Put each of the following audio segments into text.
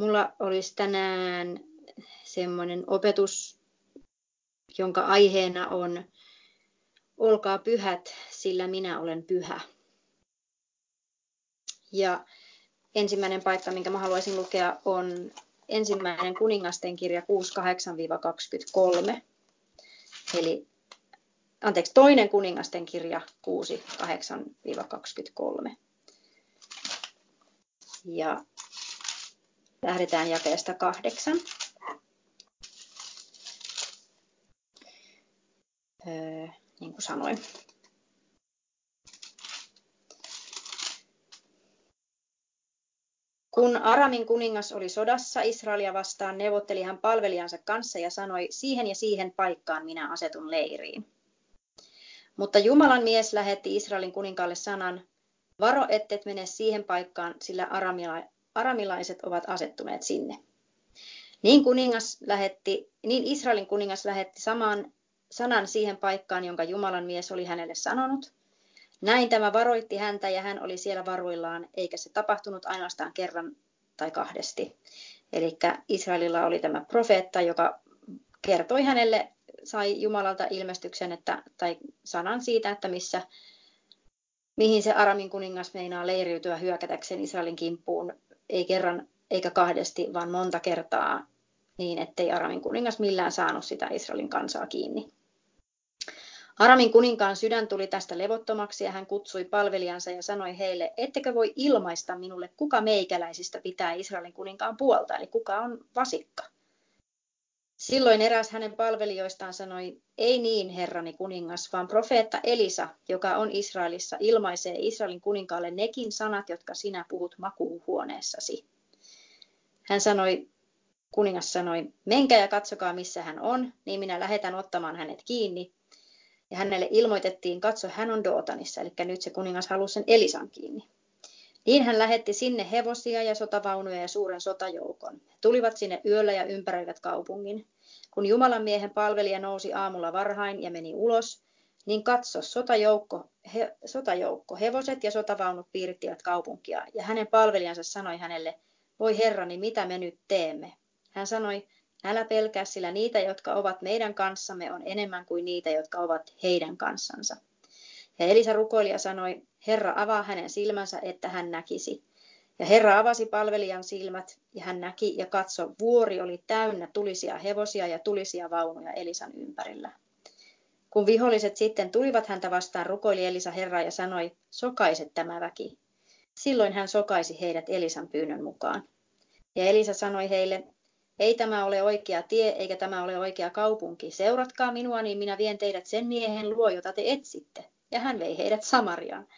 mulla olisi tänään semmoinen opetus, jonka aiheena on Olkaa pyhät, sillä minä olen pyhä. Ja ensimmäinen paikka, minkä mä haluaisin lukea, on ensimmäinen kuningasten kirja 6.8-23. Eli anteeksi, toinen kuningasten kirja 6.8-23. Ja lähdetään jakeesta kahdeksan. Öö, niin kuin sanoin. Kun Aramin kuningas oli sodassa Israelia vastaan, neuvotteli hän palvelijansa kanssa ja sanoi, siihen ja siihen paikkaan minä asetun leiriin. Mutta Jumalan mies lähetti Israelin kuninkaalle sanan, varo ettet mene siihen paikkaan, sillä aramilaiset ovat asettuneet sinne. Niin, kuningas lähetti, niin Israelin kuningas lähetti saman sanan siihen paikkaan, jonka Jumalan mies oli hänelle sanonut. Näin tämä varoitti häntä ja hän oli siellä varuillaan, eikä se tapahtunut ainoastaan kerran tai kahdesti. Eli Israelilla oli tämä profeetta, joka kertoi hänelle, sai Jumalalta ilmestyksen että, tai sanan siitä, että missä, mihin se Aramin kuningas meinaa leiriytyä hyökätäkseen Israelin kimppuun, ei kerran eikä kahdesti, vaan monta kertaa niin, ettei Aramin kuningas millään saanut sitä Israelin kansaa kiinni. Aramin kuninkaan sydän tuli tästä levottomaksi ja hän kutsui palvelijansa ja sanoi heille, ettekö voi ilmaista minulle, kuka meikäläisistä pitää Israelin kuninkaan puolta, eli kuka on vasikka. Silloin eräs hänen palvelijoistaan sanoi, ei niin, herrani kuningas, vaan profeetta Elisa, joka on Israelissa, ilmaisee Israelin kuninkaalle nekin sanat, jotka sinä puhut makuuhuoneessasi. Hän sanoi, kuningas sanoi, menkää ja katsokaa missä hän on, niin minä lähetän ottamaan hänet kiinni, ja hänelle ilmoitettiin, katso, hän on Dootanissa, eli nyt se kuningas halusi sen Elisan kiinni. Niin hän lähetti sinne hevosia ja sotavaunuja ja suuren sotajoukon. He tulivat sinne yöllä ja ympäröivät kaupungin. Kun Jumalan miehen palvelija nousi aamulla varhain ja meni ulos, niin katso, sotajoukko, he, sotajoukko, hevoset ja sotavaunut piirittivät kaupunkia, ja hänen palvelijansa sanoi hänelle, voi herrani, mitä me nyt teemme? Hän sanoi, Älä pelkää, sillä niitä, jotka ovat meidän kanssamme, on enemmän kuin niitä, jotka ovat heidän kanssansa. Ja Elisa rukoili ja sanoi, Herra avaa hänen silmänsä, että hän näkisi. Ja Herra avasi palvelijan silmät, ja hän näki ja katso, vuori oli täynnä tulisia hevosia ja tulisia vaunuja Elisan ympärillä. Kun viholliset sitten tulivat häntä vastaan, rukoili Elisa Herra ja sanoi, sokaiset tämä väki. Silloin hän sokaisi heidät Elisan pyynnön mukaan. Ja Elisa sanoi heille, ei tämä ole oikea tie, eikä tämä ole oikea kaupunki. Seuratkaa minua, niin minä vien teidät sen miehen luo, jota te etsitte. Ja hän vei heidät Samariaan.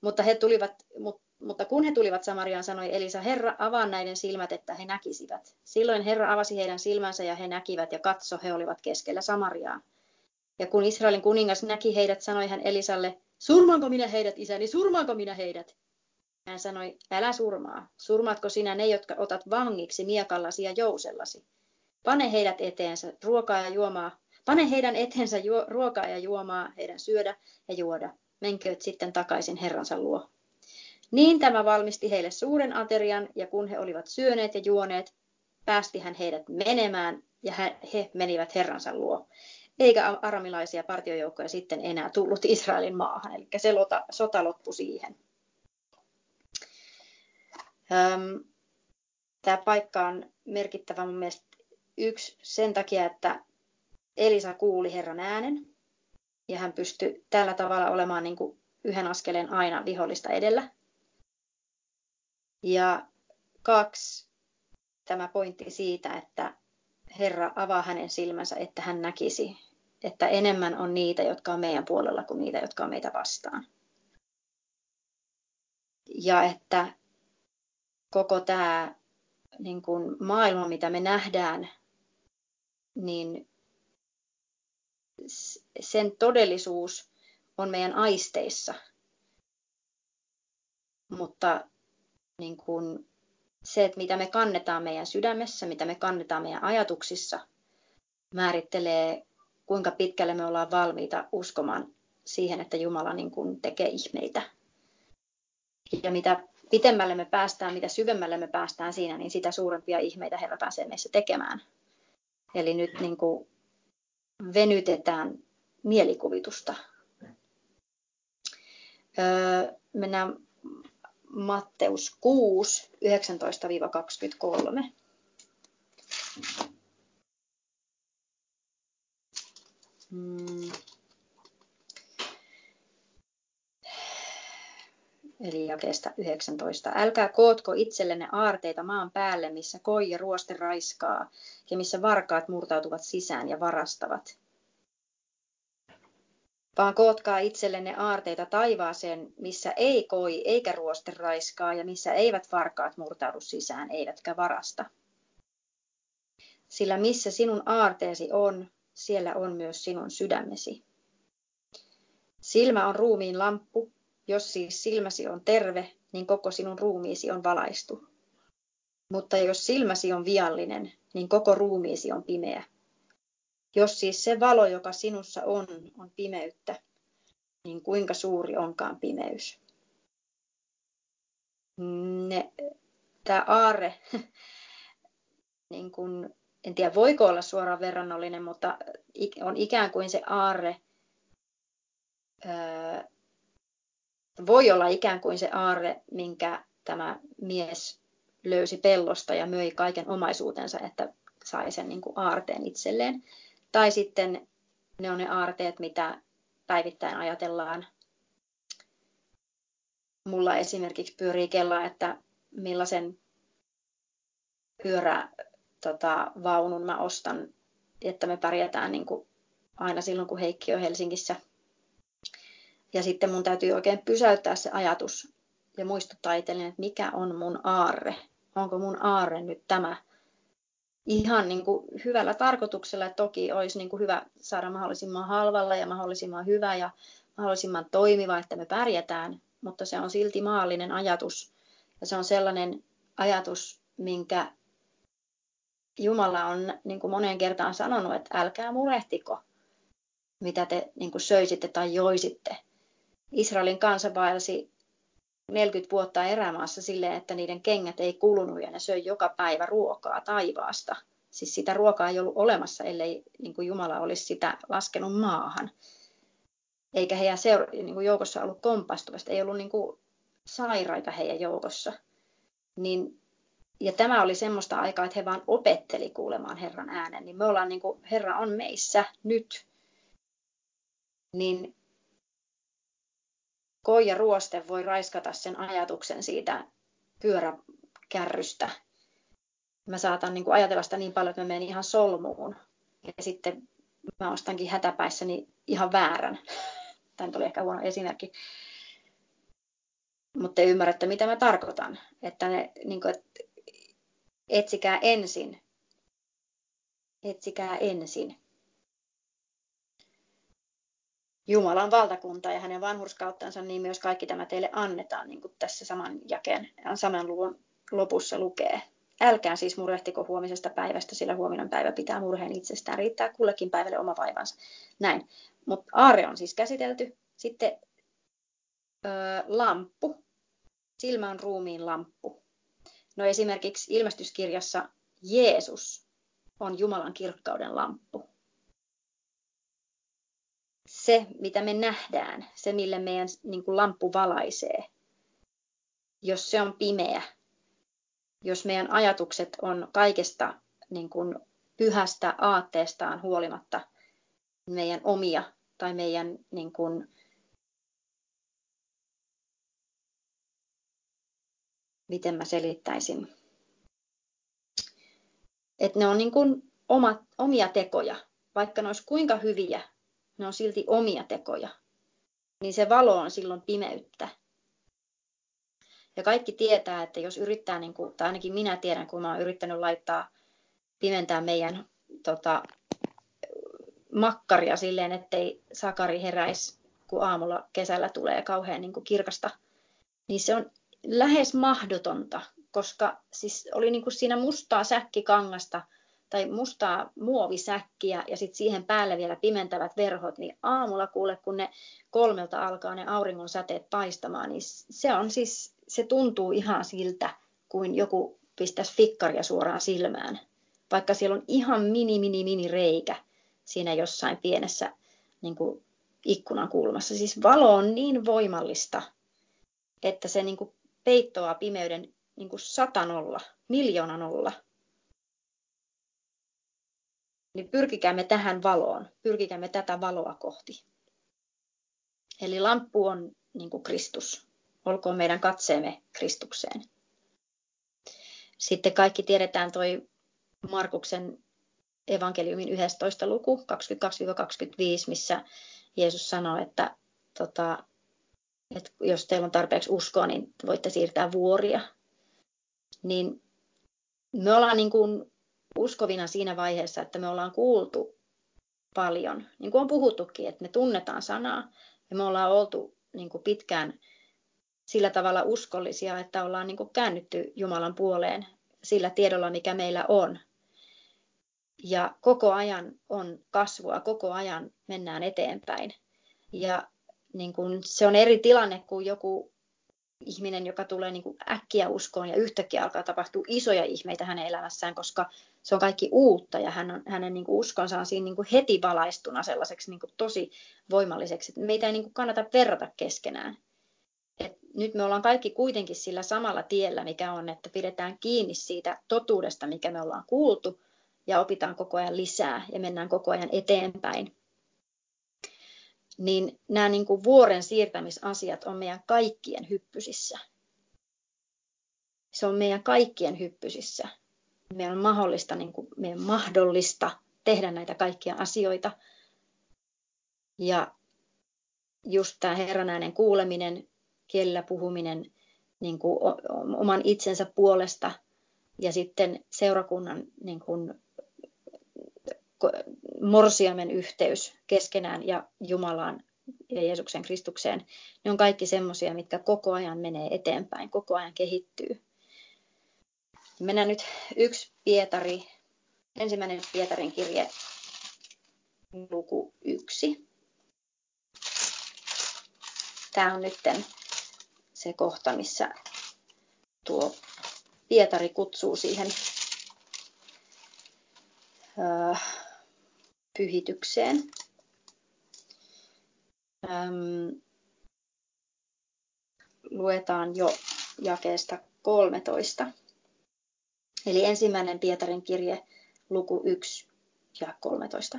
Mutta, he tulivat, mutta kun he tulivat Samariaan, sanoi Elisa, Herra, avaa näiden silmät, että he näkisivät. Silloin Herra avasi heidän silmänsä ja he näkivät, ja katso, he olivat keskellä Samariaa. Ja kun Israelin kuningas näki heidät, sanoi hän Elisalle, surmaanko minä heidät, isäni, surmaanko minä heidät? Hän sanoi, älä surmaa. Surmaatko sinä ne, jotka otat vangiksi miekallasi ja jousellasi? Pane heidät eteensä ruokaa ja juomaa. Pane heidän eteensä juo, ruokaa ja juomaa, heidän syödä ja juoda. Menkööt sitten takaisin Herransa luo. Niin tämä valmisti heille suuren aterian, ja kun he olivat syöneet ja juoneet, päästi hän heidät menemään, ja he menivät Herransa luo. Eikä aramilaisia partiojoukkoja sitten enää tullut Israelin maahan, eli se sota loppui siihen. Tämä paikka on merkittävä mun mielestä yksi sen takia, että Elisa kuuli Herran äänen ja hän pystyi tällä tavalla olemaan niin kuin yhden askeleen aina vihollista edellä. Ja kaksi, tämä pointti siitä, että Herra avaa hänen silmänsä, että hän näkisi, että enemmän on niitä, jotka on meidän puolella kuin niitä, jotka on meitä vastaan. Ja että koko tämä niin kuin maailma, mitä me nähdään, niin sen todellisuus on meidän aisteissa. Mutta niin kuin se, että mitä me kannetaan meidän sydämessä, mitä me kannetaan meidän ajatuksissa, määrittelee, kuinka pitkälle me ollaan valmiita uskomaan siihen, että Jumala niin kuin tekee ihmeitä. Ja mitä pitemmälle me päästään, mitä syvemmälle me päästään siinä, niin sitä suurempia ihmeitä Herra pääsee meissä tekemään. Eli nyt niin kuin venytetään mielikuvitusta. Öö, mennään Matteus 6, 19-23. Hmm. Eli jakeesta 19. Älkää kootko itsellenne aarteita maan päälle, missä koi ja ruoste raiskaa, ja missä varkaat murtautuvat sisään ja varastavat. Vaan kootkaa itsellenne aarteita taivaaseen, missä ei koi eikä ruoste raiskaa, ja missä eivät varkaat murtaudu sisään eivätkä varasta. Sillä missä sinun aarteesi on, siellä on myös sinun sydämesi. Silmä on ruumiin lamppu, jos siis silmäsi on terve, niin koko sinun ruumiisi on valaistu. Mutta jos silmäsi on viallinen, niin koko ruumiisi on pimeä. Jos siis se valo, joka sinussa on, on pimeyttä, niin kuinka suuri onkaan pimeys? Ne, tämä aare, niin kun, en tiedä voiko olla suoraan verrannollinen, mutta on ikään kuin se aare, voi olla ikään kuin se aarre, minkä tämä mies löysi pellosta ja möi kaiken omaisuutensa, että sai sen niin kuin aarteen itselleen. Tai sitten ne on ne aarteet, mitä päivittäin ajatellaan. Mulla esimerkiksi pyörii kello, että millaisen pyörä tota, vaunun mä ostan, että me pärjätään niin kuin aina silloin, kun Heikki on Helsingissä ja sitten mun täytyy oikein pysäyttää se ajatus ja muistuttaa itselleen, että mikä on mun aarre. Onko mun aarre nyt tämä ihan niin kuin hyvällä tarkoituksella. Toki olisi niin kuin hyvä saada mahdollisimman halvalla ja mahdollisimman hyvä ja mahdollisimman toimiva, että me pärjätään, mutta se on silti maallinen ajatus. Ja se on sellainen ajatus, minkä Jumala on niin kuin moneen kertaan sanonut, että älkää murehtiko, mitä te niin kuin söisitte tai joisitte. Israelin kansa vaelsi 40 vuotta erämaassa silleen, että niiden kengät ei kulunut ja ne söi joka päivä ruokaa taivaasta. Siis sitä ruokaa ei ollut olemassa, ellei niin kuin Jumala olisi sitä laskenut maahan. Eikä heidän seura- niin kuin joukossa ollut kompastuvasta, ei ollut niin kuin sairaita heidän joukossa. Niin, ja tämä oli semmoista aikaa, että he vaan opetteli kuulemaan Herran äänen. Niin me ollaan niin kuin, Herra on meissä nyt. Niin Koija ruoste voi raiskata sen ajatuksen siitä pyöräkärrystä. Mä saatan niin kuin ajatella sitä niin paljon, että mä menen ihan solmuun. Ja sitten mä ostankin hätäpäissäni ihan väärän. Tämä oli ehkä huono esimerkki. Mutta te ymmärrätte, mitä mä tarkoitan. Että ne, niin kuin, että etsikää ensin. Etsikää ensin. Jumalan valtakunta ja hänen vanhurskauttansa, niin myös kaikki tämä teille annetaan, niin kuin tässä saman jakeen, saman luvun lopussa lukee. Älkää siis murehtiko huomisesta päivästä, sillä huominen päivä pitää murheen itsestään. Riittää kullekin päivälle oma vaivansa. Näin. Mutta aare on siis käsitelty. Sitten ö, lamppu. Silmä on ruumiin lamppu. No esimerkiksi ilmestyskirjassa Jeesus on Jumalan kirkkauden lamppu se, mitä me nähdään, se, millä meidän niin kuin lamppu valaisee, jos se on pimeä, jos meidän ajatukset on kaikesta niin kuin pyhästä aatteestaan huolimatta meidän omia tai meidän niin kuin, miten mä selittäisin, että ne on niin kuin omat, omia tekoja, vaikka ne olisi kuinka hyviä, ne on silti omia tekoja, niin se valo on silloin pimeyttä. Ja kaikki tietää, että jos yrittää, niin kuin, tai ainakin minä tiedän, kun mä oon yrittänyt laittaa, pimentää meidän tota, makkaria silleen, ettei sakari heräisi, kun aamulla kesällä tulee kauhean niin kuin kirkasta, niin se on lähes mahdotonta, koska siis oli niin kuin siinä mustaa säkkikangasta tai mustaa muovisäkkiä ja sitten siihen päälle vielä pimentävät verhot, niin aamulla kuule, kun ne kolmelta alkaa ne auringon säteet paistamaan, niin se on siis, se tuntuu ihan siltä, kuin joku pistäisi fikkaria suoraan silmään. Vaikka siellä on ihan mini, mini, mini reikä siinä jossain pienessä niin kuin ikkunan kulmassa. Siis valo on niin voimallista, että se niin kuin peittoaa pimeyden niin kuin satanolla, miljoonanolla. Niin pyrkikäämme tähän valoon, pyrkikäämme tätä valoa kohti. Eli lamppu on niin kuin Kristus. Olkoon meidän katseemme Kristukseen. Sitten kaikki tiedetään toi Markuksen evankeliumin 11. luku 22-25, missä Jeesus sanoo, että, tota, että jos teillä on tarpeeksi uskoa, niin voitte siirtää vuoria. Niin me ollaan niin kuin uskovina siinä vaiheessa, että me ollaan kuultu paljon, niin kuin on puhuttukin, että me tunnetaan sanaa ja me ollaan oltu niin kuin pitkään sillä tavalla uskollisia, että ollaan niin kuin käännytty Jumalan puoleen sillä tiedolla, mikä meillä on. Ja koko ajan on kasvua, koko ajan mennään eteenpäin. Ja niin kuin, se on eri tilanne kuin joku ihminen, joka tulee niin kuin äkkiä uskoon ja yhtäkkiä alkaa tapahtua isoja ihmeitä hänen elämässään, koska se on kaikki uutta ja hän on, hänen niin kuin uskonsa on siinä niin kuin heti valaistuna sellaiseksi niin kuin tosi voimalliseksi. Meitä ei niin kuin kannata verrata keskenään. Et nyt me ollaan kaikki kuitenkin sillä samalla tiellä, mikä on, että pidetään kiinni siitä totuudesta, mikä me ollaan kuultu, ja opitaan koko ajan lisää ja mennään koko ajan eteenpäin. Niin nämä niin kuin vuoren siirtämisasiat on meidän kaikkien hyppysissä. Se on meidän kaikkien hyppysissä. Meidän on mahdollista, niin kuin, meidän mahdollista tehdä näitä kaikkia asioita. Ja just tämä Herran äänen kuuleminen, kielellä puhuminen niin kuin oman itsensä puolesta ja sitten seurakunnan niin kuin morsiamen yhteys keskenään ja Jumalaan ja Jeesuksen Kristukseen, ne on kaikki semmoisia, mitkä koko ajan menee eteenpäin, koko ajan kehittyy. Mennään nyt yksi Pietari, ensimmäinen Pietarin kirje, luku yksi. Tämä on nyt se kohta, missä tuo Pietari kutsuu siihen pyhitykseen. Öm, luetaan jo jakeesta 13. Eli ensimmäinen Pietarin kirje, luku 1 ja 13.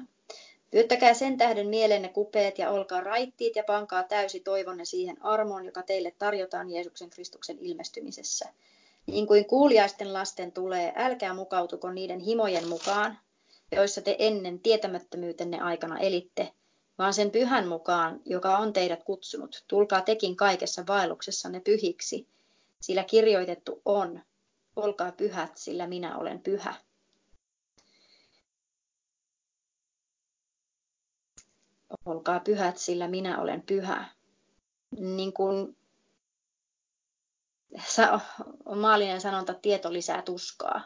Pyyttäkää sen tähden mielenne kupeet ja olkaa raittiit ja pankaa täysi toivonne siihen armoon, joka teille tarjotaan Jeesuksen Kristuksen ilmestymisessä. Niin kuin kuuliaisten lasten tulee, älkää mukautuko niiden himojen mukaan, joissa te ennen tietämättömyytenne aikana elitte, vaan sen pyhän mukaan, joka on teidät kutsunut. Tulkaa tekin kaikessa vaelluksessanne pyhiksi, sillä kirjoitettu on, olkaa pyhät, sillä minä olen pyhä. Olkaa pyhät, sillä minä olen pyhä. Niin kuin on maallinen sanonta, tieto lisää tuskaa.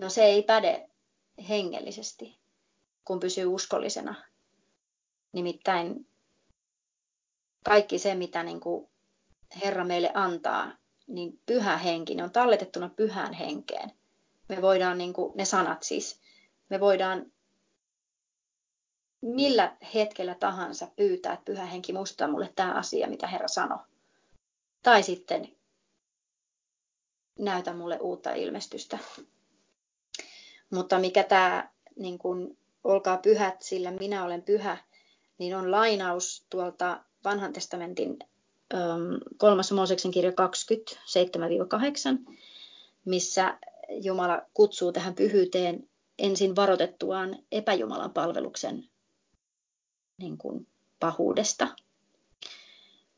No se ei päde hengellisesti, kun pysyy uskollisena. Nimittäin kaikki se, mitä niin kuin Herra meille antaa, niin pyhä henki, ne on talletettuna pyhään henkeen. Me voidaan, niin kuin, ne sanat siis, me voidaan millä hetkellä tahansa pyytää, että pyhä henki muistaa mulle tämä asia, mitä Herra sanoi. Tai sitten näytä mulle uutta ilmestystä. Mutta mikä tämä, niin kun, olkaa pyhät, sillä minä olen pyhä, niin on lainaus tuolta vanhan testamentin kolmas Mooseksen kirja 20, 7-8, missä Jumala kutsuu tähän pyhyyteen ensin varoitettuaan epäjumalan palveluksen niin kuin, pahuudesta.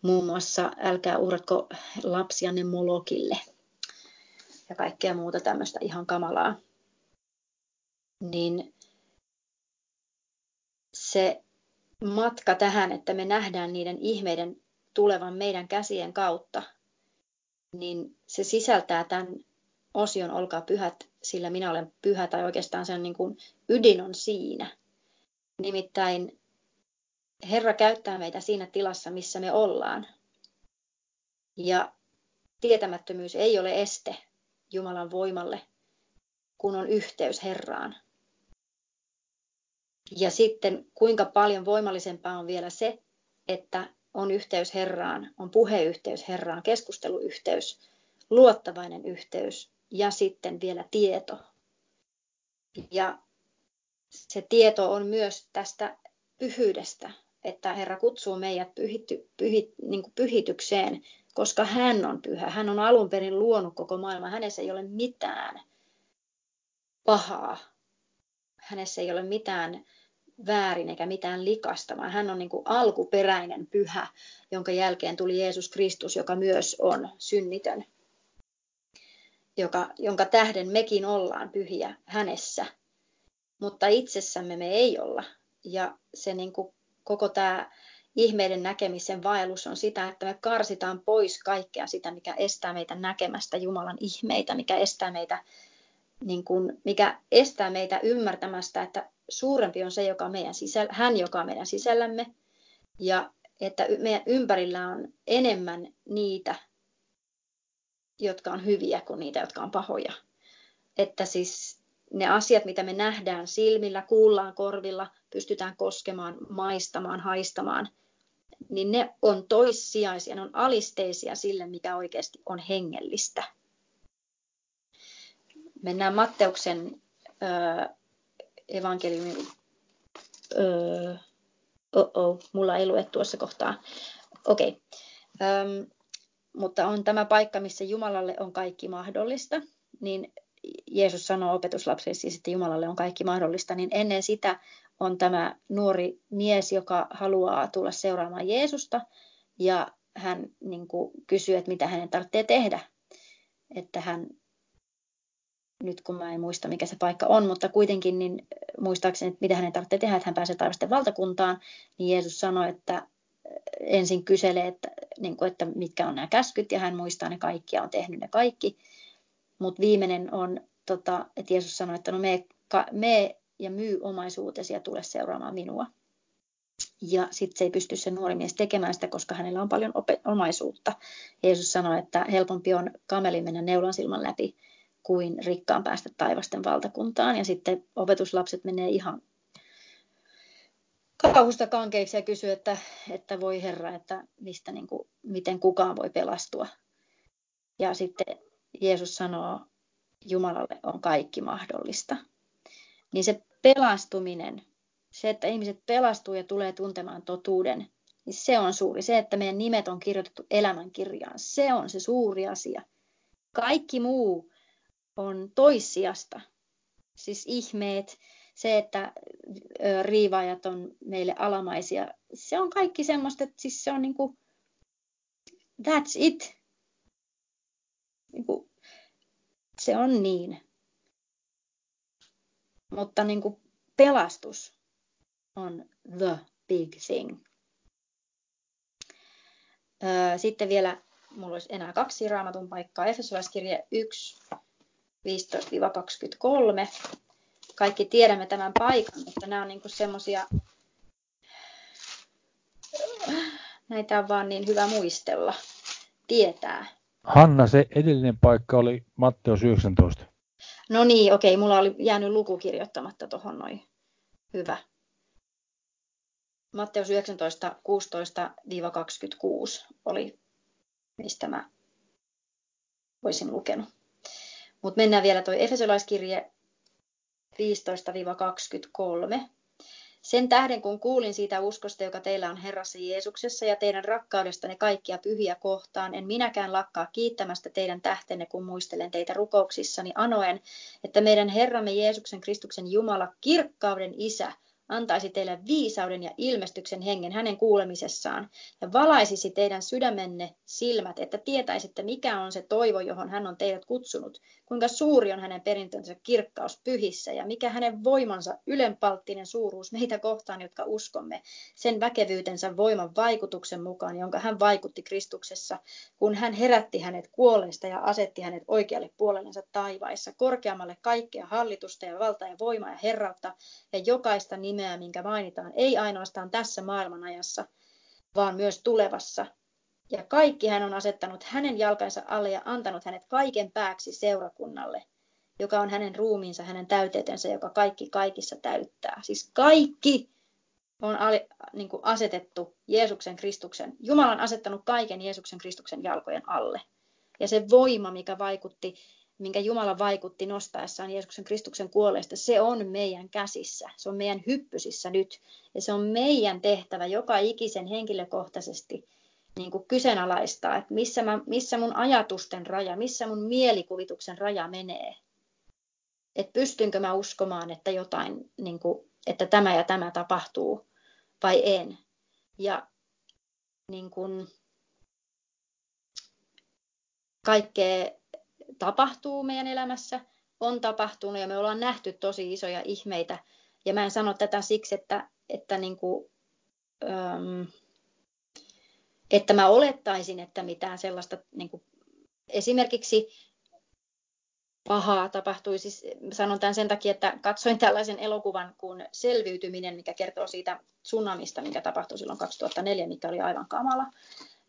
Muun muassa älkää uhratko lapsianne molokille ja kaikkea muuta tämmöistä ihan kamalaa niin se matka tähän, että me nähdään niiden ihmeiden tulevan meidän käsien kautta, niin se sisältää tämän osion Olkaa pyhät, sillä minä olen pyhä, tai oikeastaan sen niin kuin ydin on siinä. Nimittäin Herra käyttää meitä siinä tilassa, missä me ollaan. Ja tietämättömyys ei ole este Jumalan voimalle, kun on yhteys Herraan. Ja sitten kuinka paljon voimallisempaa on vielä se, että on yhteys Herraan, on puheyhteys Herraan, keskusteluyhteys, luottavainen yhteys ja sitten vielä tieto. Ja se tieto on myös tästä pyhyydestä, että Herra kutsuu meidät pyhity, pyhit, niin kuin pyhitykseen, koska hän on pyhä. Hän on alun perin luonut koko maailman. Hänessä ei ole mitään pahaa. Hänessä ei ole mitään väärin eikä mitään likasta, vaan hän on niin kuin alkuperäinen pyhä, jonka jälkeen tuli Jeesus Kristus, joka myös on synnitön, joka, jonka tähden mekin ollaan pyhiä hänessä. Mutta itsessämme me ei olla. Ja se niin kuin koko tämä ihmeiden näkemisen vaellus on sitä, että me karsitaan pois kaikkea sitä, mikä estää meitä näkemästä Jumalan ihmeitä, mikä estää meitä, niin kuin, mikä estää meitä ymmärtämästä, että suurempi on se, joka on meidän sisällä, hän, joka on meidän sisällämme, ja että meidän ympärillä on enemmän niitä, jotka on hyviä kuin niitä, jotka on pahoja. Että siis ne asiat, mitä me nähdään silmillä, kuullaan korvilla, pystytään koskemaan, maistamaan, haistamaan, niin ne on toissijaisia, ne on alisteisia sille, mikä oikeasti on hengellistä. Mennään Matteuksen ö, evankeliumin. Öö, oh -oh, mulla ei lue tuossa kohtaa. Okei. Okay. mutta on tämä paikka, missä Jumalalle on kaikki mahdollista, niin Jeesus sanoo opetuslapsille siis, että Jumalalle on kaikki mahdollista, niin ennen sitä on tämä nuori mies, joka haluaa tulla seuraamaan Jeesusta, ja hän niin kuin, kysyy, että mitä hänen tarvitsee tehdä, että hän nyt kun mä en muista mikä se paikka on, mutta kuitenkin niin muistaakseni, että mitä hänen tarvitsee tehdä, että hän pääsee taivasten valtakuntaan, niin Jeesus sanoi, että ensin kyselee, että, niin kuin, että mitkä on nämä käskyt, ja hän muistaa ne kaikki ja on tehnyt ne kaikki. Mutta viimeinen on, tota, että Jeesus sanoi, että no me, ka, me ja myy omaisuutesi ja tule seuraamaan minua. Ja sitten se ei pysty se nuori mies tekemään sitä, koska hänellä on paljon omaisuutta. Jeesus sanoi, että helpompi on kameli mennä neulan silman läpi kuin rikkaan päästä taivasten valtakuntaan. Ja sitten opetuslapset menee ihan kauhusta kankeiksi ja kysyy, että, että voi Herra, että mistä, niin kuin, miten kukaan voi pelastua. Ja sitten Jeesus sanoo, Jumalalle on kaikki mahdollista. Niin se pelastuminen, se, että ihmiset pelastuu ja tulee tuntemaan totuuden, niin se on suuri. Se, että meidän nimet on kirjoitettu elämänkirjaan, se on se suuri asia. Kaikki muu on toissijasta. Siis ihmeet, se, että riivaajat on meille alamaisia, se on kaikki semmoista, että siis se on niin kuin, that's it. Niin kuin, se on niin. Mutta niin kuin pelastus on the big thing. Sitten vielä, mulla olisi enää kaksi raamatun paikkaa. Efesolaiskirje 1, 15-23. Kaikki tiedämme tämän paikan, mutta nämä on niin semmoisia, näitä on vaan niin hyvä muistella, tietää. Hanna, se edellinen paikka oli Matteus 19. No niin, okei, mulla oli jäänyt luku kirjoittamatta tuohon noin. Hyvä. Matteus 19, 16-26 oli, mistä mä voisin lukenut. Mutta mennään vielä tuo Efesolaiskirje 15-23. Sen tähden, kun kuulin siitä uskosta, joka teillä on Herrassa Jeesuksessa ja teidän rakkaudestanne kaikkia pyhiä kohtaan, en minäkään lakkaa kiittämästä teidän tähtenne, kun muistelen teitä rukouksissani anoen, että meidän Herramme Jeesuksen Kristuksen Jumala, kirkkauden Isä, antaisi teille viisauden ja ilmestyksen hengen hänen kuulemisessaan ja valaisisi teidän sydämenne silmät, että tietäisitte, mikä on se toivo, johon hän on teidät kutsunut, kuinka suuri on hänen perintönsä kirkkaus pyhissä ja mikä hänen voimansa ylenpalttinen suuruus meitä kohtaan, jotka uskomme, sen väkevyytensä voiman vaikutuksen mukaan, jonka hän vaikutti Kristuksessa, kun hän herätti hänet kuolleista ja asetti hänet oikealle puolellensa taivaissa, korkeammalle kaikkea hallitusta ja valtaa ja voimaa ja herrautta ja jokaista nimeä, minkä mainitaan, ei ainoastaan tässä maailmanajassa, vaan myös tulevassa. Ja kaikki hän on asettanut hänen jalkansa alle ja antanut hänet kaiken pääksi seurakunnalle, joka on hänen ruumiinsa, hänen täyteytensä, joka kaikki kaikissa täyttää. Siis kaikki on niin kuin asetettu Jeesuksen Kristuksen. Jumala on asettanut kaiken Jeesuksen Kristuksen jalkojen alle. Ja se voima, mikä vaikutti minkä Jumala vaikutti nostaessaan Jeesuksen Kristuksen kuolleesta, se on meidän käsissä. Se on meidän hyppysissä nyt. Ja se on meidän tehtävä joka ikisen henkilökohtaisesti niin kuin kyseenalaistaa, että missä, mä, missä mun ajatusten raja, missä mun mielikuvituksen raja menee. Että pystynkö mä uskomaan, että jotain, niin kuin, että tämä ja tämä tapahtuu vai en. Ja niin kuin, kaikkea tapahtuu meidän elämässä, on tapahtunut ja me ollaan nähty tosi isoja ihmeitä. Ja mä en sano tätä siksi, että, että, niin kuin, äm, että mä olettaisin, että mitään sellaista niin kuin, esimerkiksi pahaa tapahtuisi. Sanon tämän sen takia, että katsoin tällaisen elokuvan kuin Selviytyminen, mikä kertoo siitä tsunamista, mikä tapahtui silloin 2004, mikä oli aivan kamala.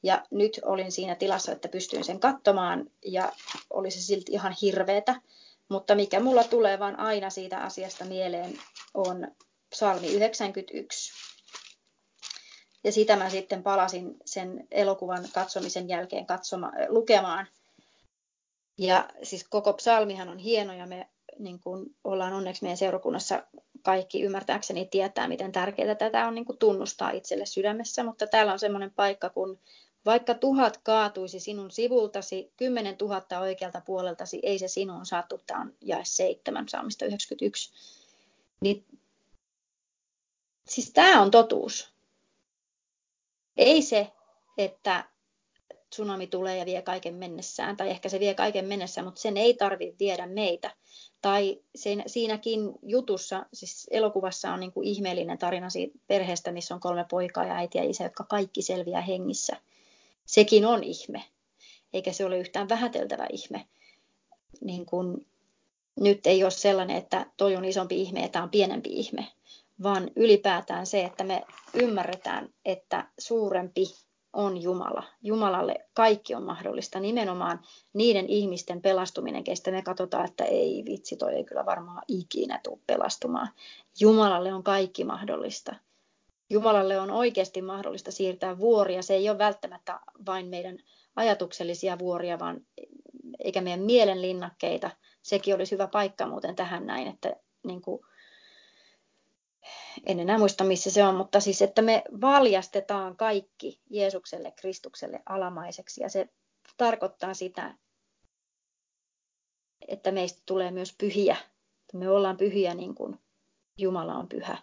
Ja nyt olin siinä tilassa, että pystyin sen katsomaan ja oli se silti ihan hirveetä. Mutta mikä mulla tulee vaan aina siitä asiasta mieleen on psalmi 91. Ja sitä mä sitten palasin sen elokuvan katsomisen jälkeen katsoma, lukemaan. Ja siis koko psalmihan on hieno ja me niin kuin ollaan onneksi meidän seurakunnassa kaikki ymmärtääkseni tietää, miten tärkeää tätä on niin kuin tunnustaa itselle sydämessä, mutta täällä on semmoinen paikka, kun vaikka tuhat kaatuisi sinun sivultasi, kymmenen tuhatta oikealta puoleltasi, ei se sinun saatu. Tämä on jae 7, saamista 91. Niin, siis tämä on totuus. Ei se, että tsunami tulee ja vie kaiken mennessään, tai ehkä se vie kaiken mennessään, mutta sen ei tarvitse viedä meitä. Tai sen, siinäkin jutussa, siis elokuvassa on niin kuin ihmeellinen tarina siitä perheestä, missä on kolme poikaa ja äiti ja isä, jotka kaikki selviää hengissä sekin on ihme, eikä se ole yhtään vähäteltävä ihme. Niin kun, nyt ei ole sellainen, että toi on isompi ihme ja tämä on pienempi ihme, vaan ylipäätään se, että me ymmärretään, että suurempi on Jumala. Jumalalle kaikki on mahdollista, nimenomaan niiden ihmisten pelastuminen, kestä me katsotaan, että ei vitsi, toi ei kyllä varmaan ikinä tule pelastumaan. Jumalalle on kaikki mahdollista. Jumalalle on oikeasti mahdollista siirtää vuoria. Se ei ole välttämättä vain meidän ajatuksellisia vuoria, vaan eikä meidän mielenlinnakkeita. Sekin olisi hyvä paikka muuten tähän näin, että niin kuin, en enää muista missä se on, mutta siis, että me valjastetaan kaikki Jeesukselle, Kristukselle alamaiseksi ja se tarkoittaa sitä, että meistä tulee myös pyhiä. Me ollaan pyhiä niin kuin Jumala on pyhä.